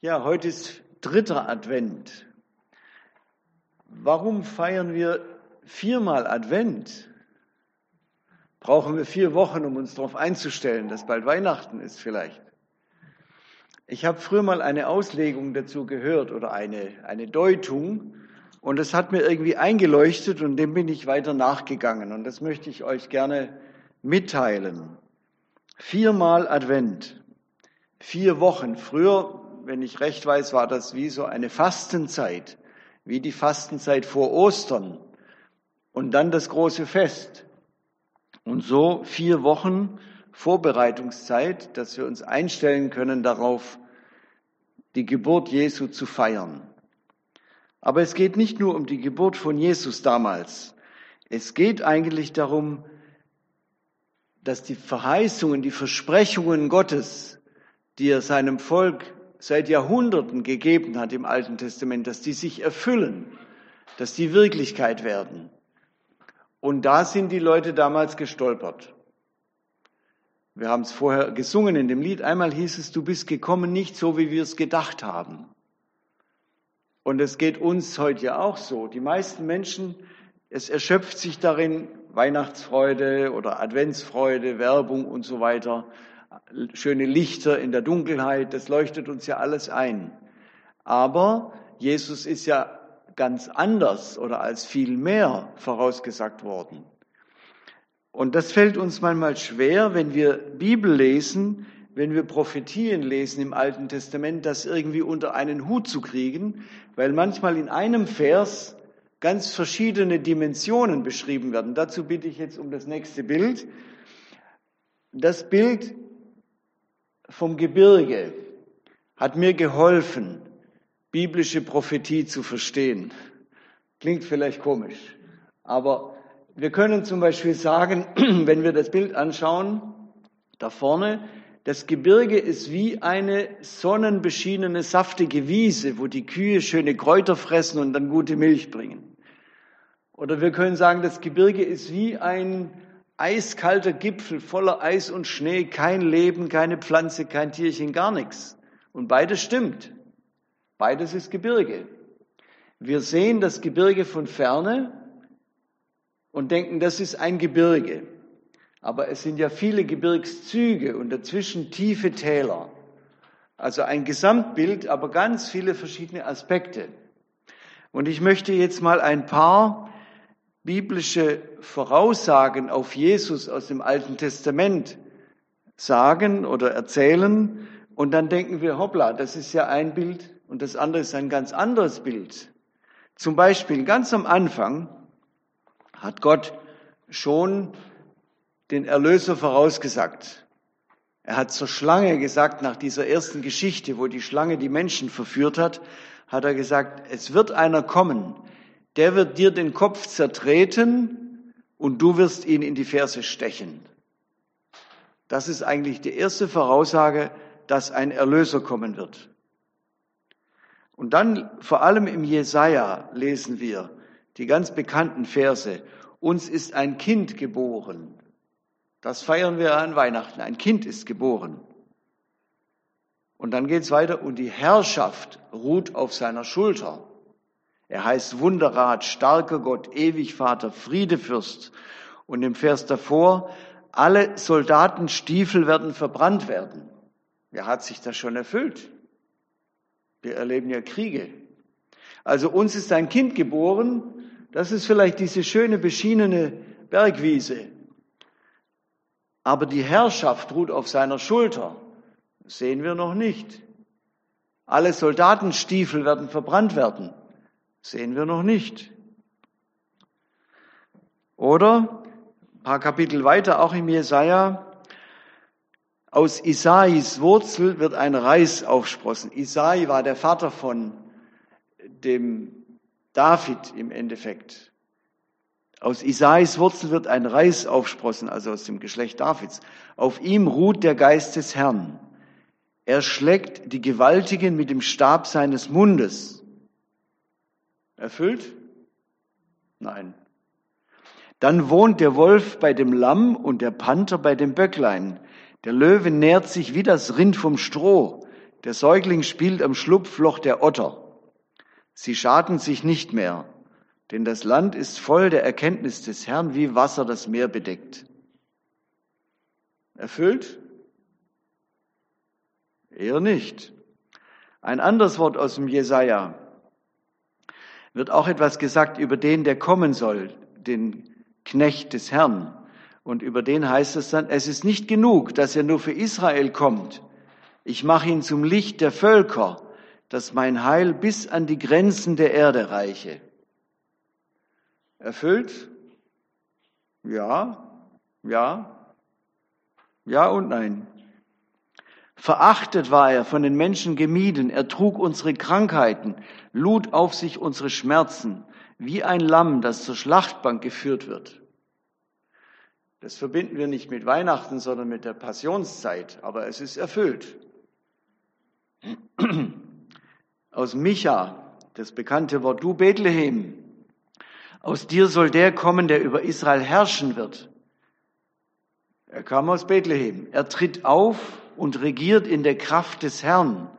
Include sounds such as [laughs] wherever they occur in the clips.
Ja, heute ist dritter Advent. Warum feiern wir viermal Advent? Brauchen wir vier Wochen, um uns darauf einzustellen, dass bald Weihnachten ist vielleicht? Ich habe früher mal eine Auslegung dazu gehört oder eine, eine Deutung und das hat mir irgendwie eingeleuchtet und dem bin ich weiter nachgegangen und das möchte ich euch gerne mitteilen. Viermal Advent, vier Wochen. Früher, wenn ich recht weiß, war das wie so eine Fastenzeit, wie die Fastenzeit vor Ostern und dann das große Fest. Und so vier Wochen Vorbereitungszeit, dass wir uns einstellen können darauf, die Geburt Jesu zu feiern. Aber es geht nicht nur um die Geburt von Jesus damals. Es geht eigentlich darum, dass die Verheißungen, die Versprechungen Gottes, die er seinem Volk seit Jahrhunderten gegeben hat im Alten Testament, dass die sich erfüllen, dass die Wirklichkeit werden. Und da sind die Leute damals gestolpert. Wir haben es vorher gesungen in dem Lied. Einmal hieß es, du bist gekommen nicht so, wie wir es gedacht haben. Und es geht uns heute ja auch so. Die meisten Menschen, es erschöpft sich darin, Weihnachtsfreude oder Adventsfreude, Werbung und so weiter, schöne Lichter in der Dunkelheit, das leuchtet uns ja alles ein. Aber Jesus ist ja ganz anders oder als viel mehr vorausgesagt worden. Und das fällt uns manchmal schwer, wenn wir Bibel lesen, wenn wir Prophetien lesen im Alten Testament, das irgendwie unter einen Hut zu kriegen, weil manchmal in einem Vers ganz verschiedene Dimensionen beschrieben werden. Dazu bitte ich jetzt um das nächste Bild. Das Bild vom Gebirge hat mir geholfen, biblische Prophetie zu verstehen. Klingt vielleicht komisch, aber wir können zum Beispiel sagen, [clears throat] wenn wir das Bild anschauen, da vorne, das Gebirge ist wie eine sonnenbeschienene, saftige Wiese, wo die Kühe schöne Kräuter fressen und dann gute Milch bringen. Oder wir können sagen, das Gebirge ist wie ein eiskalter Gipfel voller Eis und Schnee, kein Leben, keine Pflanze, kein Tierchen, gar nichts. Und beides stimmt. Beides ist Gebirge. Wir sehen das Gebirge von ferne und denken, das ist ein Gebirge. Aber es sind ja viele Gebirgszüge und dazwischen tiefe Täler. Also ein Gesamtbild, aber ganz viele verschiedene Aspekte. Und ich möchte jetzt mal ein paar biblische Voraussagen auf Jesus aus dem Alten Testament sagen oder erzählen. Und dann denken wir, hoppla, das ist ja ein Bild und das andere ist ein ganz anderes Bild. Zum Beispiel ganz am Anfang hat Gott schon den Erlöser vorausgesagt. Er hat zur Schlange gesagt, nach dieser ersten Geschichte, wo die Schlange die Menschen verführt hat, hat er gesagt, es wird einer kommen, der wird dir den Kopf zertreten und du wirst ihn in die Ferse stechen. Das ist eigentlich die erste Voraussage, dass ein Erlöser kommen wird. Und dann vor allem im Jesaja lesen wir die ganz bekannten Verse. Uns ist ein Kind geboren. Das feiern wir an Weihnachten. Ein Kind ist geboren. Und dann geht's weiter. Und die Herrschaft ruht auf seiner Schulter. Er heißt Wunderrat, starker Gott, ewig Vater, Friedefürst. Und im Vers davor, alle Soldatenstiefel werden verbrannt werden. Wer hat sich das schon erfüllt? Wir erleben ja Kriege. Also uns ist ein Kind geboren, das ist vielleicht diese schöne beschienene Bergwiese. Aber die Herrschaft ruht auf seiner Schulter. Das sehen wir noch nicht. Alle Soldatenstiefel werden verbrannt werden. Sehen wir noch nicht. Oder ein paar Kapitel weiter, auch im Jesaja, aus Isais Wurzel wird ein Reis aufsprossen. Isai war der Vater von dem David im Endeffekt. Aus Isais Wurzel wird ein Reis aufsprossen, also aus dem Geschlecht Davids. Auf ihm ruht der Geist des Herrn. Er schlägt die Gewaltigen mit dem Stab seines Mundes. Erfüllt? Nein. Dann wohnt der Wolf bei dem Lamm und der Panther bei dem Böcklein. Der Löwe nährt sich wie das Rind vom Stroh. Der Säugling spielt am Schlupfloch der Otter. Sie schaden sich nicht mehr, denn das Land ist voll der Erkenntnis des Herrn, wie Wasser das Meer bedeckt. Erfüllt? Eher nicht. Ein anderes Wort aus dem Jesaja wird auch etwas gesagt über den, der kommen soll, den Knecht des Herrn. Und über den heißt es dann, es ist nicht genug, dass er nur für Israel kommt. Ich mache ihn zum Licht der Völker, dass mein Heil bis an die Grenzen der Erde reiche. Erfüllt? Ja, ja, ja und nein. Verachtet war er, von den Menschen gemieden. Er trug unsere Krankheiten, lud auf sich unsere Schmerzen, wie ein Lamm, das zur Schlachtbank geführt wird. Das verbinden wir nicht mit Weihnachten, sondern mit der Passionszeit, aber es ist erfüllt. Aus Micha, das bekannte Wort, du Bethlehem, aus dir soll der kommen, der über Israel herrschen wird. Er kam aus Bethlehem. Er tritt auf und regiert in der Kraft des Herrn.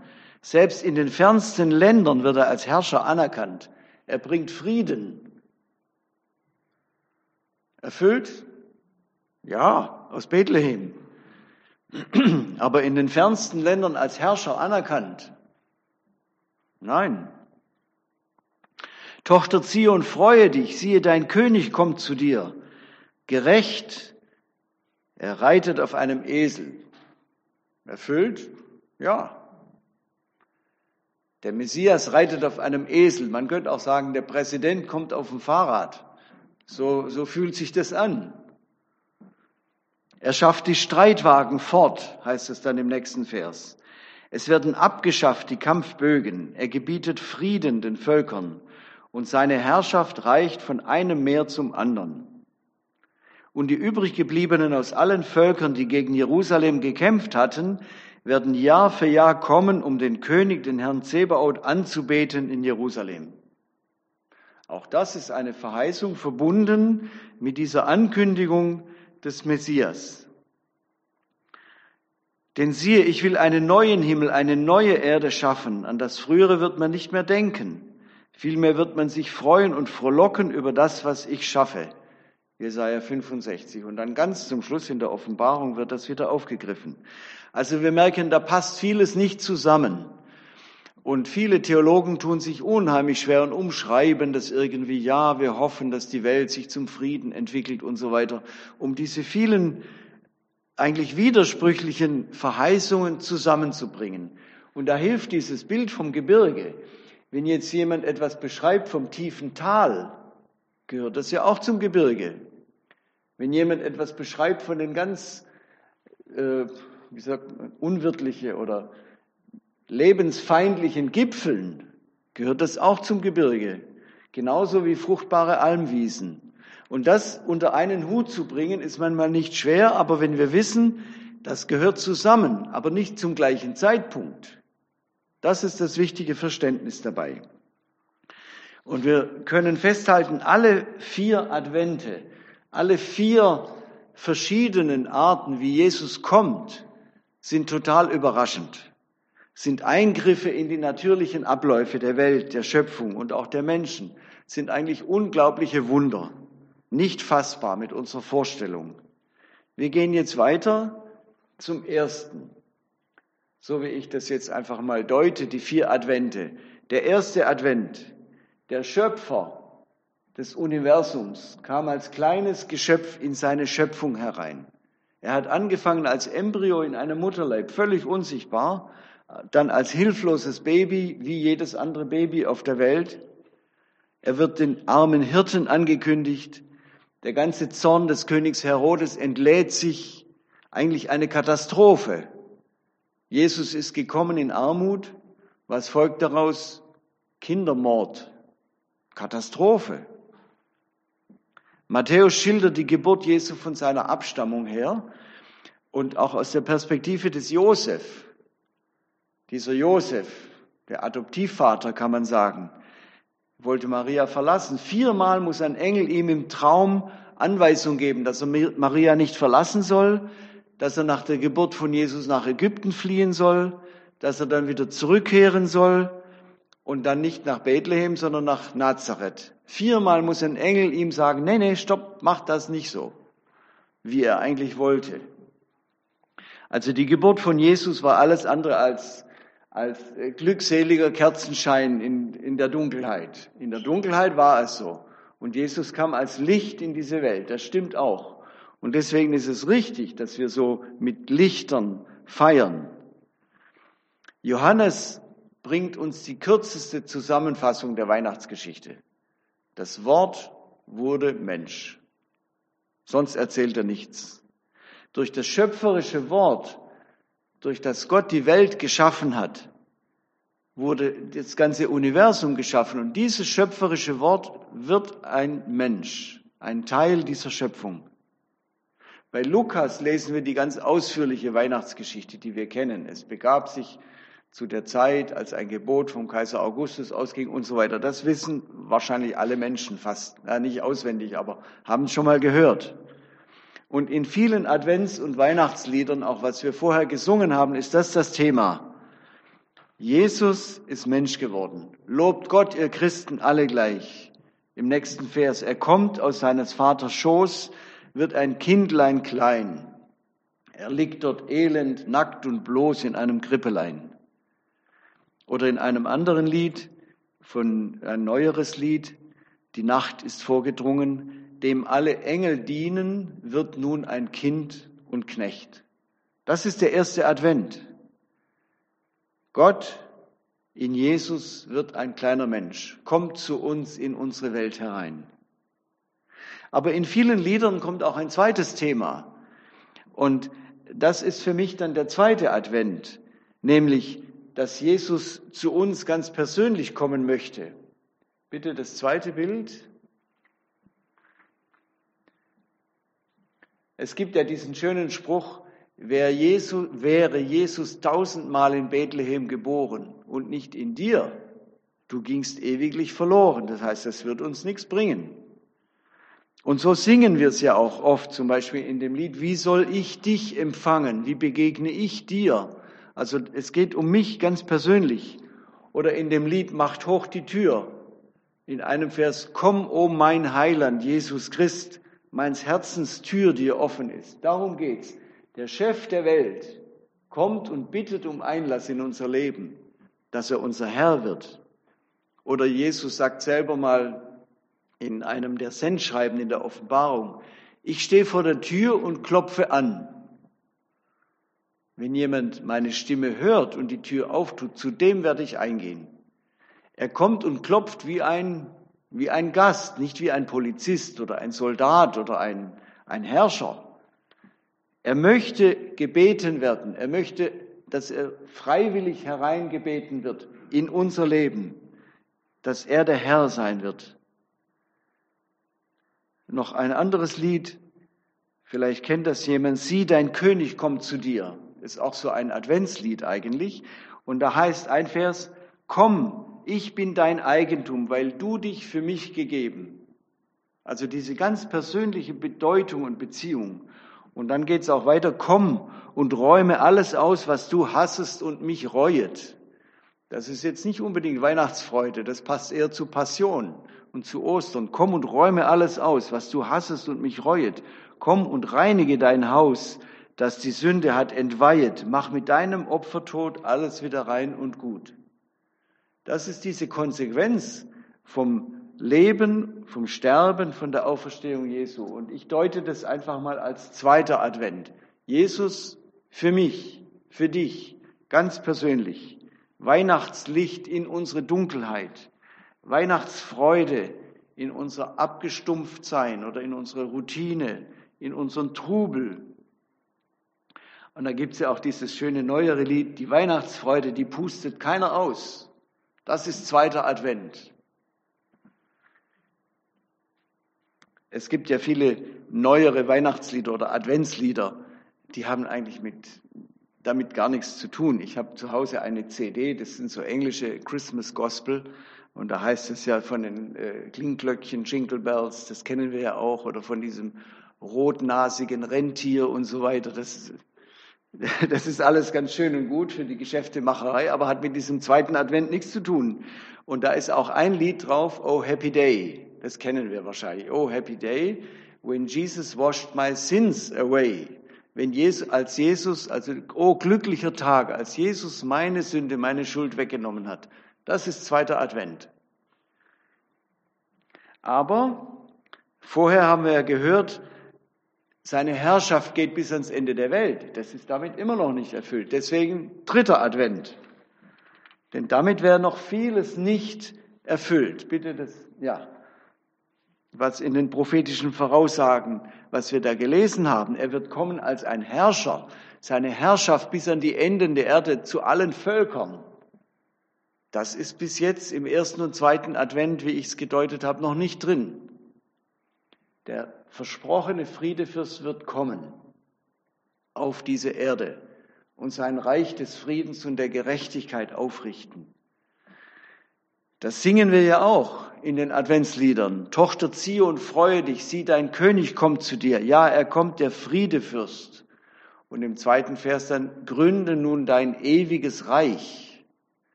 Selbst in den fernsten Ländern wird er als Herrscher anerkannt. Er bringt Frieden. Erfüllt? Ja, aus Bethlehem. [clears throat] Aber in den fernsten Ländern als Herrscher anerkannt? Nein. Tochter Zion, freue dich, siehe, dein König kommt zu dir. Gerecht, er reitet auf einem Esel. Erfüllt? Ja. Der Messias reitet auf einem Esel. Man könnte auch sagen, der Präsident kommt auf dem Fahrrad. So, so fühlt sich das an. Er schafft die Streitwagen fort, heißt es dann im nächsten Vers. Es werden abgeschafft die Kampfbögen. Er gebietet Frieden den Völkern und seine Herrschaft reicht von einem Meer zum anderen. Und die übrig gebliebenen aus allen Völkern, die gegen Jerusalem gekämpft hatten, werden Jahr für Jahr kommen, um den König, den Herrn Zebaoth, anzubeten in Jerusalem. Auch das ist eine Verheißung verbunden mit dieser Ankündigung des Messias. Denn siehe, ich will einen neuen Himmel, eine neue Erde schaffen. An das Frühere wird man nicht mehr denken. Vielmehr wird man sich freuen und frohlocken über das, was ich schaffe. Jesaja 65. Und dann ganz zum Schluss in der Offenbarung wird das wieder aufgegriffen. Also wir merken, da passt vieles nicht zusammen. Und viele Theologen tun sich unheimlich schwer und umschreiben das irgendwie, ja, wir hoffen, dass die Welt sich zum Frieden entwickelt und so weiter, um diese vielen eigentlich widersprüchlichen Verheißungen zusammenzubringen. Und da hilft dieses Bild vom Gebirge. Wenn jetzt jemand etwas beschreibt vom tiefen Tal, gehört das ja auch zum Gebirge. Wenn jemand etwas beschreibt von den ganz, äh, wie sagt man, unwirtliche oder lebensfeindlichen Gipfeln, gehört das auch zum Gebirge. Genauso wie fruchtbare Almwiesen. Und das unter einen Hut zu bringen, ist manchmal nicht schwer, aber wenn wir wissen, das gehört zusammen, aber nicht zum gleichen Zeitpunkt. Das ist das wichtige Verständnis dabei. Und wir können festhalten, alle vier Advente alle vier verschiedenen Arten, wie Jesus kommt, sind total überraschend, sind Eingriffe in die natürlichen Abläufe der Welt, der Schöpfung und auch der Menschen, sind eigentlich unglaubliche Wunder, nicht fassbar mit unserer Vorstellung. Wir gehen jetzt weiter zum ersten. So wie ich das jetzt einfach mal deute, die vier Advente. Der erste Advent, der Schöpfer des Universums kam als kleines Geschöpf in seine Schöpfung herein. Er hat angefangen als Embryo in einem Mutterleib, völlig unsichtbar, dann als hilfloses Baby, wie jedes andere Baby auf der Welt. Er wird den armen Hirten angekündigt. Der ganze Zorn des Königs Herodes entlädt sich, eigentlich eine Katastrophe. Jesus ist gekommen in Armut. Was folgt daraus? Kindermord. Katastrophe. Matthäus schildert die Geburt Jesu von seiner Abstammung her und auch aus der Perspektive des Josef. Dieser Josef, der Adoptivvater kann man sagen, wollte Maria verlassen. Viermal muss ein Engel ihm im Traum Anweisung geben, dass er Maria nicht verlassen soll, dass er nach der Geburt von Jesus nach Ägypten fliehen soll, dass er dann wieder zurückkehren soll und dann nicht nach Bethlehem, sondern nach Nazareth. Viermal muss ein Engel ihm sagen, nee, nee, stopp, mach das nicht so, wie er eigentlich wollte. Also die Geburt von Jesus war alles andere als, als äh, glückseliger Kerzenschein in, in der Dunkelheit. In der Dunkelheit war es so. Und Jesus kam als Licht in diese Welt. Das stimmt auch. Und deswegen ist es richtig, dass wir so mit Lichtern feiern. Johannes bringt uns die kürzeste Zusammenfassung der Weihnachtsgeschichte. Das Wort wurde Mensch. Sonst erzählt er nichts. Durch das schöpferische Wort, durch das Gott die Welt geschaffen hat, wurde das ganze Universum geschaffen. Und dieses schöpferische Wort wird ein Mensch, ein Teil dieser Schöpfung. Bei Lukas lesen wir die ganz ausführliche Weihnachtsgeschichte, die wir kennen. Es begab sich zu der Zeit, als ein Gebot vom Kaiser Augustus ausging und so weiter. Das wissen wahrscheinlich alle Menschen fast, ja, nicht auswendig, aber haben es schon mal gehört. Und in vielen Advents- und Weihnachtsliedern, auch was wir vorher gesungen haben, ist das das Thema. Jesus ist Mensch geworden. Lobt Gott, ihr Christen, alle gleich. Im nächsten Vers, er kommt aus seines Vaters Schoß, wird ein Kindlein klein. Er liegt dort elend, nackt und bloß in einem Krippelein. Oder in einem anderen Lied, von ein neueres Lied, die Nacht ist vorgedrungen, dem alle Engel dienen, wird nun ein Kind und Knecht. Das ist der erste Advent. Gott in Jesus wird ein kleiner Mensch, kommt zu uns in unsere Welt herein. Aber in vielen Liedern kommt auch ein zweites Thema. Und das ist für mich dann der zweite Advent, nämlich dass Jesus zu uns ganz persönlich kommen möchte. Bitte das zweite Bild. Es gibt ja diesen schönen Spruch, wäre Jesus, wäre Jesus tausendmal in Bethlehem geboren und nicht in dir, du gingst ewiglich verloren. Das heißt, das wird uns nichts bringen. Und so singen wir es ja auch oft, zum Beispiel in dem Lied, wie soll ich dich empfangen? Wie begegne ich dir? Also es geht um mich ganz persönlich. Oder in dem Lied Macht hoch die Tür. In einem Vers, komm, o mein Heiland, Jesus Christ, meins Herzens Tür dir offen ist. Darum geht's. Der Chef der Welt kommt und bittet um Einlass in unser Leben, dass er unser Herr wird. Oder Jesus sagt selber mal in einem der Sendschreiben in der Offenbarung, ich stehe vor der Tür und klopfe an. Wenn jemand meine Stimme hört und die Tür auftut, zu dem werde ich eingehen. Er kommt und klopft wie ein, wie ein Gast, nicht wie ein Polizist oder ein Soldat oder ein, ein Herrscher. Er möchte gebeten werden. Er möchte, dass er freiwillig hereingebeten wird in unser Leben, dass er der Herr sein wird. Noch ein anderes Lied, vielleicht kennt das jemand, sieh, dein König kommt zu dir ist auch so ein Adventslied eigentlich. Und da heißt ein Vers, komm, ich bin dein Eigentum, weil du dich für mich gegeben. Also diese ganz persönliche Bedeutung und Beziehung. Und dann geht es auch weiter, komm und räume alles aus, was du hassest und mich reuet. Das ist jetzt nicht unbedingt Weihnachtsfreude, das passt eher zu Passion und zu Ostern. Komm und räume alles aus, was du hassest und mich reuet. Komm und reinige dein Haus, das die Sünde hat entweihet. Mach mit deinem Opfertod alles wieder rein und gut. Das ist diese Konsequenz vom Leben, vom Sterben, von der Auferstehung Jesu. Und ich deute das einfach mal als zweiter Advent. Jesus für mich, für dich, ganz persönlich. Weihnachtslicht in unsere Dunkelheit. Weihnachtsfreude in unser Abgestumpftsein oder in unsere Routine, in unseren Trubel, und da gibt es ja auch dieses schöne neuere Lied, die Weihnachtsfreude, die pustet keiner aus. Das ist zweiter Advent. Es gibt ja viele neuere Weihnachtslieder oder Adventslieder, die haben eigentlich mit, damit gar nichts zu tun. Ich habe zu Hause eine CD, das sind so englische Christmas Gospel. Und da heißt es ja von den äh, Klingglöckchen, Jingle Bells, das kennen wir ja auch, oder von diesem rotnasigen Rentier und so weiter. Das [laughs] Das ist alles ganz schön und gut für die Geschäftemacherei, aber hat mit diesem zweiten Advent nichts zu tun. Und da ist auch ein Lied drauf, Oh Happy Day. Das kennen wir wahrscheinlich. Oh Happy Day, when Jesus washed my sins away. Wenn Jesus, als Jesus, also, oh glücklicher Tag, als Jesus meine Sünde, meine Schuld weggenommen hat. Das ist zweiter Advent. Aber vorher haben wir ja gehört, seine Herrschaft geht bis ans Ende der Welt. Das ist damit immer noch nicht erfüllt. Deswegen dritter Advent. Denn damit wäre noch vieles nicht erfüllt. Bitte das, ja. Was in den prophetischen Voraussagen, was wir da gelesen haben. Er wird kommen als ein Herrscher. Seine Herrschaft bis an die Enden der Erde zu allen Völkern. Das ist bis jetzt im ersten und zweiten Advent, wie ich es gedeutet habe, noch nicht drin. Der versprochene Friedefürst wird kommen auf diese Erde und sein Reich des Friedens und der Gerechtigkeit aufrichten. Das singen wir ja auch in den Adventsliedern. Tochter, ziehe und freue dich, sieh, dein König kommt zu dir. Ja, er kommt, der Friedefürst. Und im zweiten Vers dann, gründe nun dein ewiges Reich.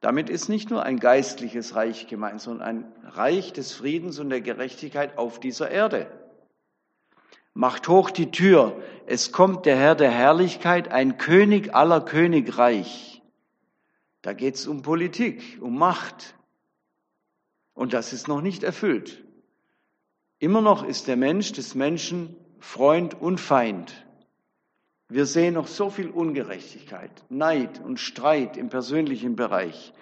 Damit ist nicht nur ein geistliches Reich gemeint, sondern ein Reich des Friedens und der Gerechtigkeit auf dieser Erde. Macht hoch die Tür, es kommt der Herr der Herrlichkeit, ein König aller Königreich. Da geht es um Politik, um Macht. Und das ist noch nicht erfüllt. Immer noch ist der Mensch des Menschen Freund und Feind. Wir sehen noch so viel Ungerechtigkeit, Neid und Streit im persönlichen Bereich,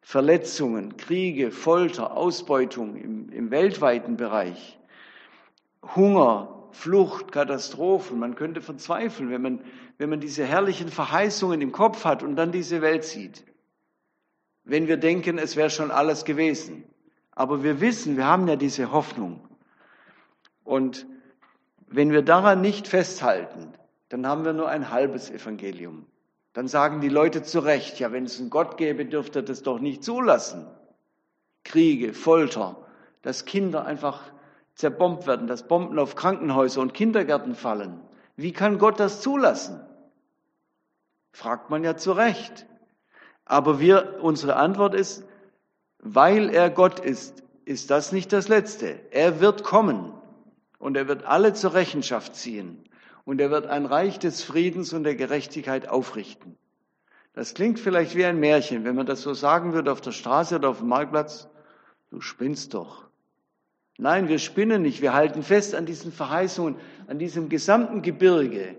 Verletzungen, Kriege, Folter, Ausbeutung im, im weltweiten Bereich, Hunger, Flucht, Katastrophen. Man könnte verzweifeln, wenn man, wenn man diese herrlichen Verheißungen im Kopf hat und dann diese Welt sieht. Wenn wir denken, es wäre schon alles gewesen. Aber wir wissen, wir haben ja diese Hoffnung. Und wenn wir daran nicht festhalten, dann haben wir nur ein halbes Evangelium. Dann sagen die Leute zu Recht, ja, wenn es einen Gott gäbe, dürfte er das doch nicht zulassen. Kriege, Folter, dass Kinder einfach zerbombt werden, dass Bomben auf Krankenhäuser und Kindergärten fallen. Wie kann Gott das zulassen? Fragt man ja zu Recht. Aber wir, unsere Antwort ist, weil er Gott ist, ist das nicht das Letzte. Er wird kommen und er wird alle zur Rechenschaft ziehen und er wird ein Reich des Friedens und der Gerechtigkeit aufrichten. Das klingt vielleicht wie ein Märchen, wenn man das so sagen würde auf der Straße oder auf dem Marktplatz. Du spinnst doch. Nein, wir spinnen nicht. Wir halten fest an diesen Verheißungen, an diesem gesamten Gebirge.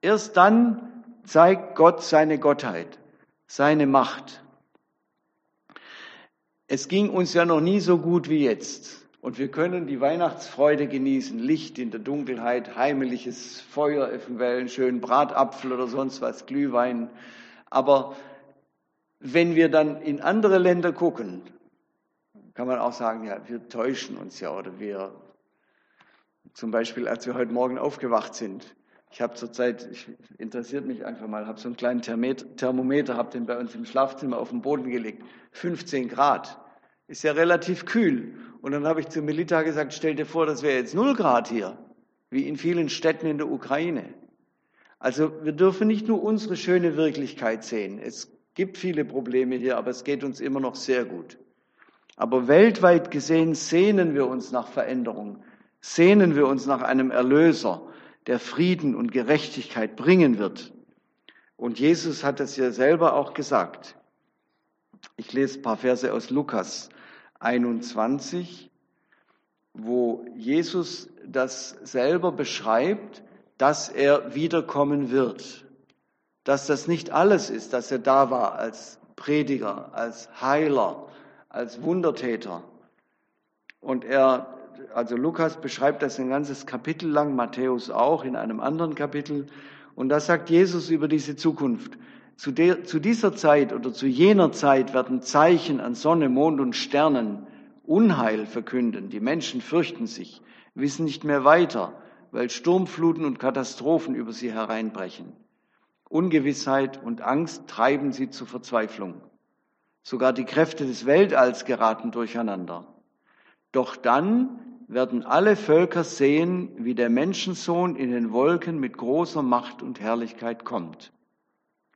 Erst dann zeigt Gott seine Gottheit, seine Macht. Es ging uns ja noch nie so gut wie jetzt. Und wir können die Weihnachtsfreude genießen, Licht in der Dunkelheit, heimliches Feuer, eventuell einen schönen Bratapfel oder sonst was, Glühwein. Aber wenn wir dann in andere Länder gucken, kann man auch sagen, ja, wir täuschen uns ja oder wir, zum Beispiel als wir heute Morgen aufgewacht sind, ich habe zurzeit, ich, interessiert mich einfach mal, habe so einen kleinen Thermometer, habe den bei uns im Schlafzimmer auf den Boden gelegt, 15 Grad. Ist ja relativ kühl. Und dann habe ich zu Melita gesagt, stell dir vor, das wäre jetzt null Grad hier, wie in vielen Städten in der Ukraine. Also wir dürfen nicht nur unsere schöne Wirklichkeit sehen. Es gibt viele Probleme hier, aber es geht uns immer noch sehr gut. Aber weltweit gesehen sehnen wir uns nach Veränderung, sehnen wir uns nach einem Erlöser, der Frieden und Gerechtigkeit bringen wird. Und Jesus hat es ja selber auch gesagt. Ich lese ein paar Verse aus Lukas. 21, wo Jesus das selber beschreibt, dass er wiederkommen wird. Dass das nicht alles ist, dass er da war als Prediger, als Heiler, als Wundertäter. Und er, also Lukas beschreibt das ein ganzes Kapitel lang, Matthäus auch in einem anderen Kapitel. Und da sagt Jesus über diese Zukunft, zu, der, zu dieser Zeit oder zu jener Zeit werden Zeichen an Sonne, Mond und Sternen Unheil verkünden. Die Menschen fürchten sich, wissen nicht mehr weiter, weil Sturmfluten und Katastrophen über sie hereinbrechen. Ungewissheit und Angst treiben sie zur Verzweiflung. Sogar die Kräfte des Weltalls geraten durcheinander. Doch dann werden alle Völker sehen, wie der Menschensohn in den Wolken mit großer Macht und Herrlichkeit kommt.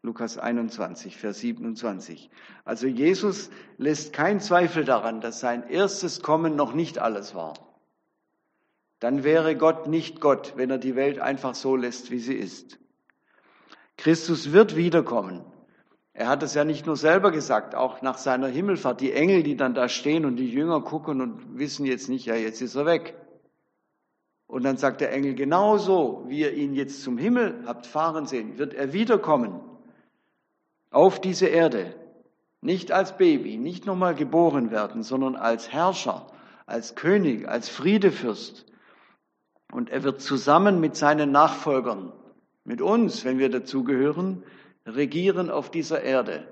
Lukas 21, Vers 27. Also Jesus lässt keinen Zweifel daran, dass sein erstes Kommen noch nicht alles war. Dann wäre Gott nicht Gott, wenn er die Welt einfach so lässt, wie sie ist. Christus wird wiederkommen. Er hat es ja nicht nur selber gesagt, auch nach seiner Himmelfahrt. Die Engel, die dann da stehen und die Jünger gucken und wissen jetzt nicht, ja, jetzt ist er weg. Und dann sagt der Engel, genauso wie ihr ihn jetzt zum Himmel habt fahren sehen, wird er wiederkommen auf diese Erde. Nicht als Baby, nicht nochmal geboren werden, sondern als Herrscher, als König, als Friedefürst. Und er wird zusammen mit seinen Nachfolgern, mit uns, wenn wir dazugehören, regieren auf dieser Erde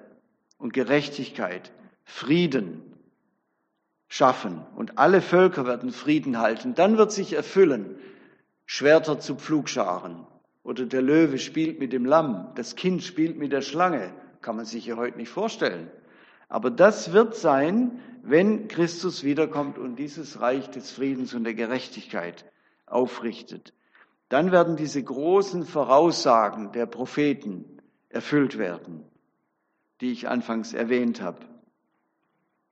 und Gerechtigkeit, Frieden schaffen und alle Völker werden Frieden halten. Dann wird sich erfüllen, Schwerter zu Pflugscharen oder der Löwe spielt mit dem Lamm, das Kind spielt mit der Schlange, kann man sich ja heute nicht vorstellen. Aber das wird sein, wenn Christus wiederkommt und dieses Reich des Friedens und der Gerechtigkeit aufrichtet. Dann werden diese großen Voraussagen der Propheten erfüllt werden, die ich anfangs erwähnt habe.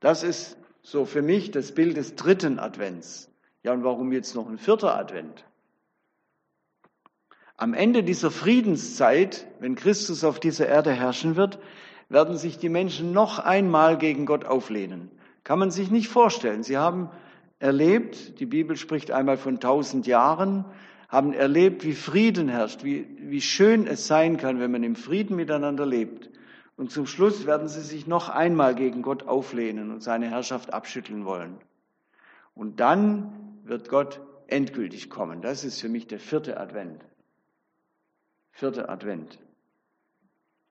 Das ist so für mich das Bild des dritten Advents. Ja, und warum jetzt noch ein vierter Advent? Am Ende dieser Friedenszeit, wenn Christus auf dieser Erde herrschen wird, werden sich die Menschen noch einmal gegen Gott auflehnen. Kann man sich nicht vorstellen. Sie haben erlebt, die Bibel spricht einmal von tausend Jahren, haben erlebt, wie Frieden herrscht, wie, wie schön es sein kann, wenn man im Frieden miteinander lebt. Und zum Schluss werden sie sich noch einmal gegen Gott auflehnen und seine Herrschaft abschütteln wollen. Und dann wird Gott endgültig kommen. Das ist für mich der vierte Advent. Vierte Advent.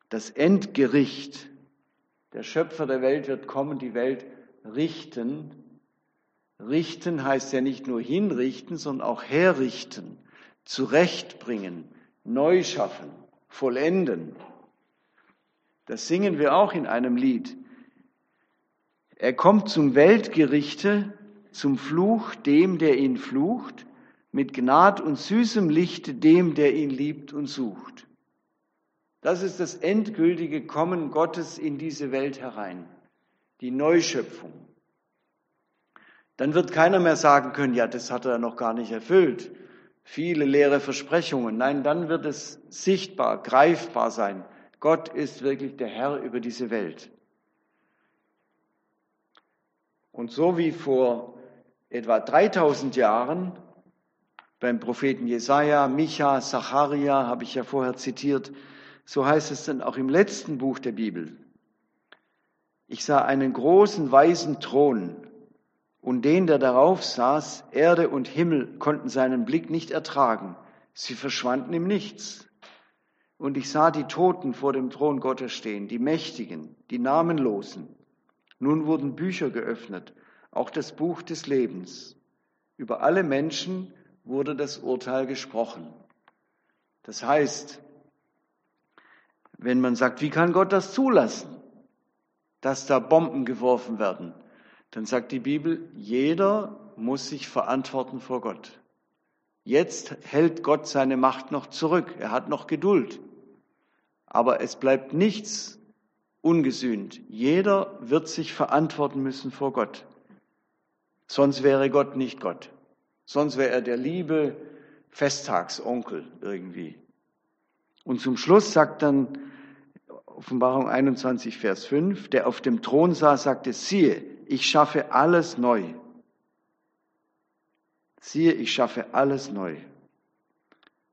Das Endgericht. Der Schöpfer der Welt wird kommen, die Welt richten. Richten heißt ja nicht nur hinrichten, sondern auch herrichten zurechtbringen, neu schaffen, vollenden. Das singen wir auch in einem Lied. Er kommt zum Weltgerichte, zum Fluch dem, der ihn flucht, mit Gnad und süßem Lichte dem, der ihn liebt und sucht. Das ist das endgültige Kommen Gottes in diese Welt herein, die Neuschöpfung. Dann wird keiner mehr sagen können, ja, das hat er noch gar nicht erfüllt viele leere Versprechungen. Nein, dann wird es sichtbar, greifbar sein. Gott ist wirklich der Herr über diese Welt. Und so wie vor etwa 3000 Jahren beim Propheten Jesaja, Micha, Zacharia, habe ich ja vorher zitiert, so heißt es dann auch im letzten Buch der Bibel. Ich sah einen großen weißen Thron und den, der darauf saß, Erde und Himmel konnten seinen Blick nicht ertragen. Sie verschwanden im Nichts. Und ich sah die Toten vor dem Thron Gottes stehen, die Mächtigen, die Namenlosen. Nun wurden Bücher geöffnet, auch das Buch des Lebens. Über alle Menschen wurde das Urteil gesprochen. Das heißt, wenn man sagt, wie kann Gott das zulassen, dass da Bomben geworfen werden, dann sagt die Bibel, jeder muss sich verantworten vor Gott. Jetzt hält Gott seine Macht noch zurück. Er hat noch Geduld. Aber es bleibt nichts ungesühnt. Jeder wird sich verantworten müssen vor Gott. Sonst wäre Gott nicht Gott. Sonst wäre er der liebe Festtagsonkel irgendwie. Und zum Schluss sagt dann Offenbarung 21, Vers 5, der auf dem Thron saß, sagte, siehe, ich schaffe alles neu. Siehe, ich schaffe alles neu.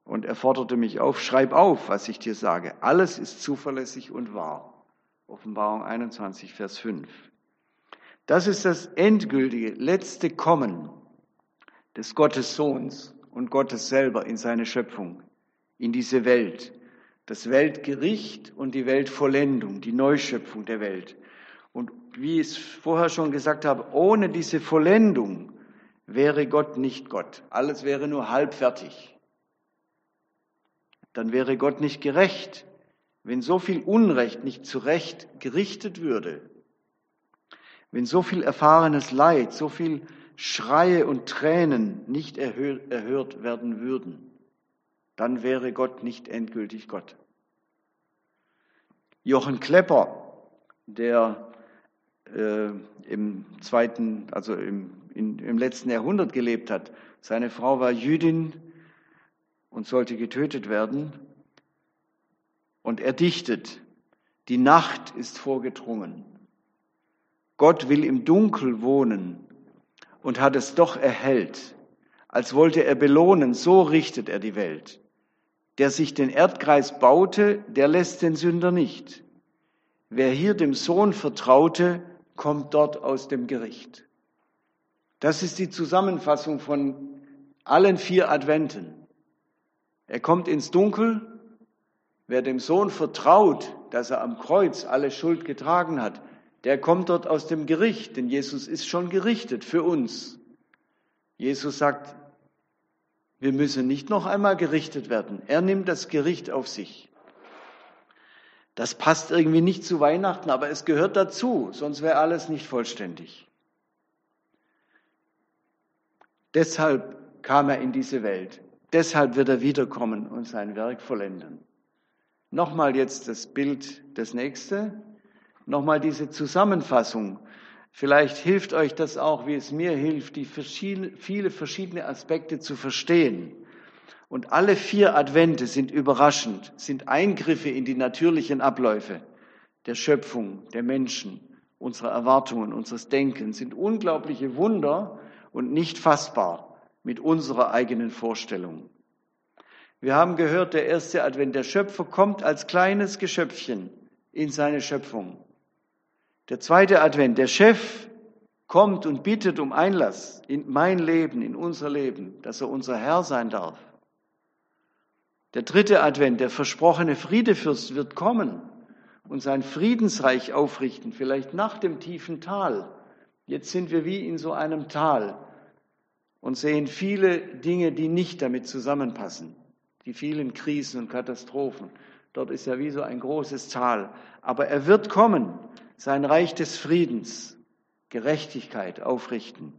Und er forderte mich auf, schreib auf, was ich dir sage. Alles ist zuverlässig und wahr. Offenbarung 21, Vers 5. Das ist das endgültige, letzte Kommen des Gottes Sohns und Gottes selber in seine Schöpfung, in diese Welt. Das Weltgericht und die Weltvollendung, die Neuschöpfung der Welt. Und wie ich es vorher schon gesagt habe, ohne diese Vollendung wäre Gott nicht Gott. Alles wäre nur halbfertig. Dann wäre Gott nicht gerecht, wenn so viel Unrecht nicht zurecht gerichtet würde, wenn so viel erfahrenes Leid, so viel Schreie und Tränen nicht erhört werden würden, dann wäre Gott nicht endgültig Gott. Jochen Klepper, der äh, im zweiten, also im, in, im letzten Jahrhundert gelebt hat, seine Frau war Jüdin und sollte getötet werden. Und er dichtet, die Nacht ist vorgedrungen. Gott will im Dunkel wohnen und hat es doch erhellt. Als wollte er belohnen, so richtet er die Welt. Der sich den Erdkreis baute, der lässt den Sünder nicht. Wer hier dem Sohn vertraute, kommt dort aus dem Gericht. Das ist die Zusammenfassung von allen vier Adventen. Er kommt ins Dunkel. Wer dem Sohn vertraut, dass er am Kreuz alle Schuld getragen hat, der kommt dort aus dem Gericht, denn Jesus ist schon gerichtet für uns. Jesus sagt, wir müssen nicht noch einmal gerichtet werden. Er nimmt das Gericht auf sich. Das passt irgendwie nicht zu Weihnachten, aber es gehört dazu, sonst wäre alles nicht vollständig. Deshalb kam er in diese Welt. Deshalb wird er wiederkommen und sein Werk vollenden. Nochmal jetzt das Bild, das nächste. Nochmal diese Zusammenfassung. Vielleicht hilft euch das auch, wie es mir hilft, die verschiedene, viele verschiedene Aspekte zu verstehen. Und alle vier Advente sind überraschend, sind Eingriffe in die natürlichen Abläufe der Schöpfung, der Menschen, unserer Erwartungen, unseres Denkens, sind unglaubliche Wunder und nicht fassbar mit unserer eigenen Vorstellung. Wir haben gehört, der erste Advent, der Schöpfer kommt als kleines Geschöpfchen in seine Schöpfung. Der zweite Advent, der Chef kommt und bittet um Einlass in mein Leben, in unser Leben, dass er unser Herr sein darf. Der dritte Advent, der versprochene Friedefürst wird kommen und sein Friedensreich aufrichten, vielleicht nach dem tiefen Tal. Jetzt sind wir wie in so einem Tal und sehen viele Dinge, die nicht damit zusammenpassen. Die vielen Krisen und Katastrophen. Dort ist ja wie so ein großes Tal. Aber er wird kommen, sein Reich des Friedens, Gerechtigkeit aufrichten.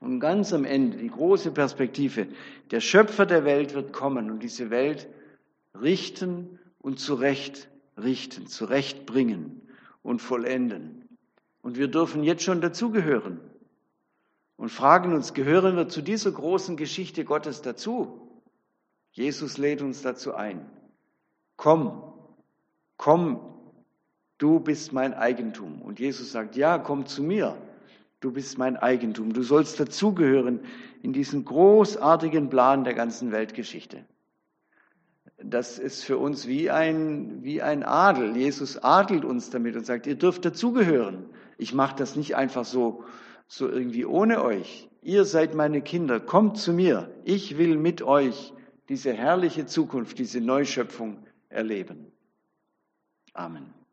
Und ganz am Ende die große Perspektive, der Schöpfer der Welt wird kommen und diese Welt richten und zurecht richten, zurechtbringen und vollenden. Und wir dürfen jetzt schon dazugehören und fragen uns, gehören wir zu dieser großen Geschichte Gottes dazu? Jesus lädt uns dazu ein. Komm, komm, du bist mein Eigentum. Und Jesus sagt, ja, komm zu mir du bist mein Eigentum, du sollst dazugehören in diesen großartigen Plan der ganzen Weltgeschichte. Das ist für uns wie ein, wie ein Adel. Jesus adelt uns damit und sagt, ihr dürft dazugehören. Ich mache das nicht einfach so, so irgendwie ohne euch. Ihr seid meine Kinder, kommt zu mir. Ich will mit euch diese herrliche Zukunft, diese Neuschöpfung erleben. Amen.